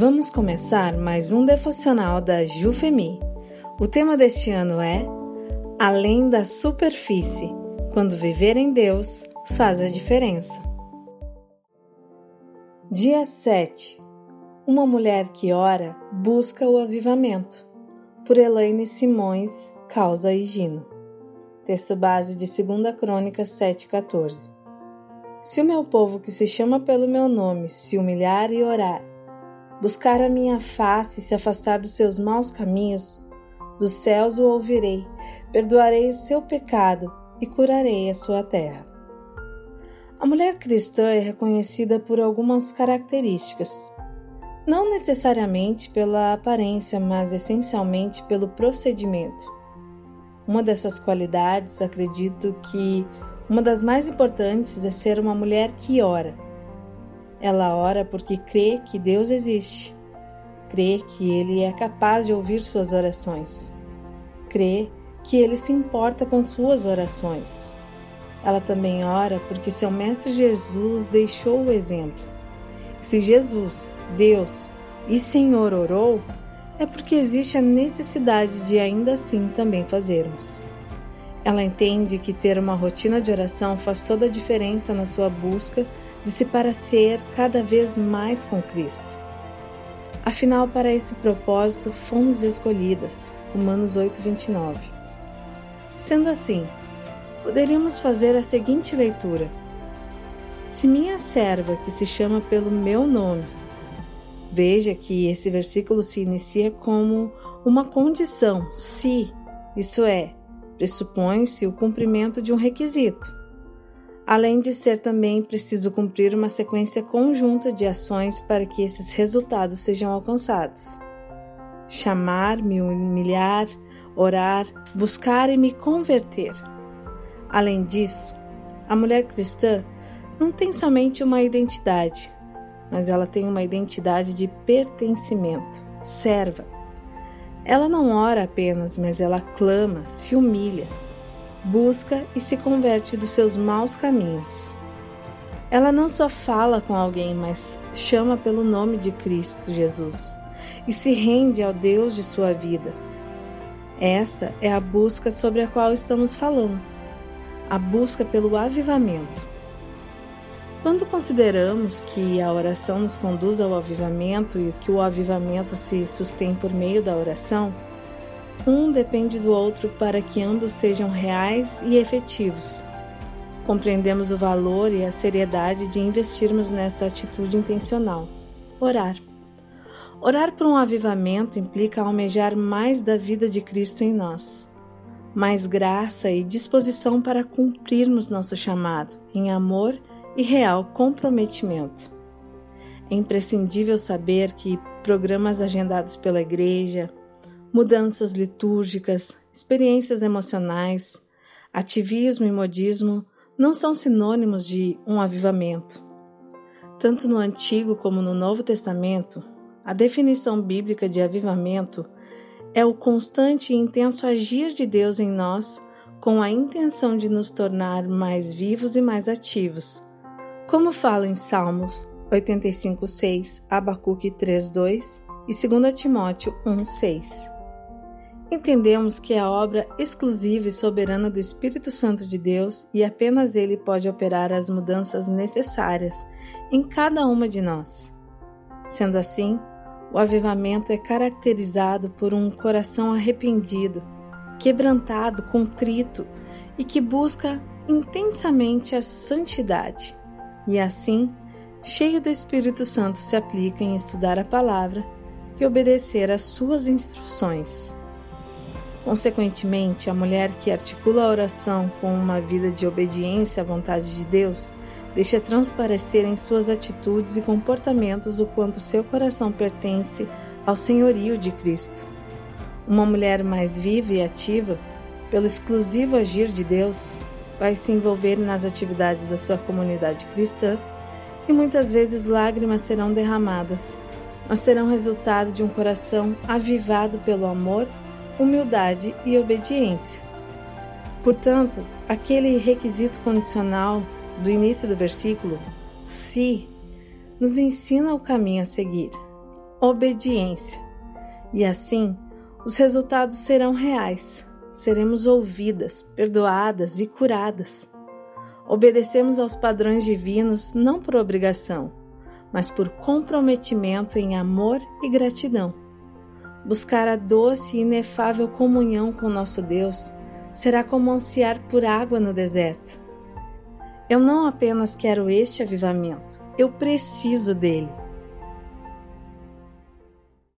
Vamos começar mais um devocional da Jufemi. O tema deste ano é Além da superfície. Quando viver em Deus faz a diferença. Dia 7. Uma mulher que ora busca o avivamento. Por Elaine Simões, Causa e Gino. Texto base de 2 Crônicas 7,14. Se o meu povo que se chama pelo meu nome se humilhar e orar, buscar a minha face e se afastar dos seus maus caminhos, dos céus o ouvirei, perdoarei o seu pecado e curarei a sua terra. A mulher cristã é reconhecida por algumas características, não necessariamente pela aparência, mas essencialmente pelo procedimento. Uma dessas qualidades, acredito que uma das mais importantes é ser uma mulher que ora ela ora porque crê que Deus existe, crê que Ele é capaz de ouvir suas orações, crê que Ele se importa com suas orações. Ela também ora porque seu Mestre Jesus deixou o exemplo. Se Jesus, Deus e Senhor orou, é porque existe a necessidade de ainda assim também fazermos. Ela entende que ter uma rotina de oração faz toda a diferença na sua busca de se parecer cada vez mais com Cristo. Afinal, para esse propósito fomos escolhidas. Romanos 8:29. Sendo assim, poderíamos fazer a seguinte leitura: Se minha serva, que se chama pelo meu nome, veja que esse versículo se inicia como uma condição, se, isso é, pressupõe-se o cumprimento de um requisito além de ser também preciso cumprir uma sequência conjunta de ações para que esses resultados sejam alcançados. Chamar, me humilhar, orar, buscar e me converter. Além disso, a mulher cristã não tem somente uma identidade, mas ela tem uma identidade de pertencimento, serva. Ela não ora apenas, mas ela clama, se humilha, busca e se converte dos seus maus caminhos. Ela não só fala com alguém, mas chama pelo nome de Cristo Jesus e se rende ao Deus de sua vida. Esta é a busca sobre a qual estamos falando, a busca pelo avivamento. Quando consideramos que a oração nos conduz ao avivamento e que o avivamento se sustém por meio da oração, um depende do outro para que ambos sejam reais e efetivos. Compreendemos o valor e a seriedade de investirmos nessa atitude intencional. Orar. Orar por um avivamento implica almejar mais da vida de Cristo em nós, mais graça e disposição para cumprirmos nosso chamado em amor e real comprometimento. É imprescindível saber que programas agendados pela Igreja, mudanças litúrgicas, experiências emocionais, ativismo e modismo não são sinônimos de um avivamento. Tanto no Antigo como no Novo Testamento, a definição bíblica de avivamento é o constante e intenso agir de Deus em nós com a intenção de nos tornar mais vivos e mais ativos. Como fala em Salmos 85:6, Abacuque 3:2 e 2 Timóteo 1:6. Entendemos que é a obra exclusiva e soberana do Espírito Santo de Deus e apenas Ele pode operar as mudanças necessárias em cada uma de nós. Sendo assim, o avivamento é caracterizado por um coração arrependido, quebrantado, contrito e que busca intensamente a santidade. E assim, cheio do Espírito Santo, se aplica em estudar a palavra e obedecer às suas instruções. Consequentemente, a mulher que articula a oração com uma vida de obediência à vontade de Deus deixa transparecer em suas atitudes e comportamentos o quanto seu coração pertence ao senhorio de Cristo. Uma mulher mais viva e ativa, pelo exclusivo agir de Deus, vai se envolver nas atividades da sua comunidade cristã e muitas vezes lágrimas serão derramadas, mas serão resultado de um coração avivado pelo amor humildade e obediência. Portanto, aquele requisito condicional do início do versículo, se, nos ensina o caminho a seguir. obediência. E assim, os resultados serão reais. Seremos ouvidas, perdoadas e curadas. Obedecemos aos padrões divinos não por obrigação, mas por comprometimento em amor e gratidão. Buscar a doce e inefável comunhão com nosso Deus será como ansiar por água no deserto. Eu não apenas quero este avivamento, eu preciso dele.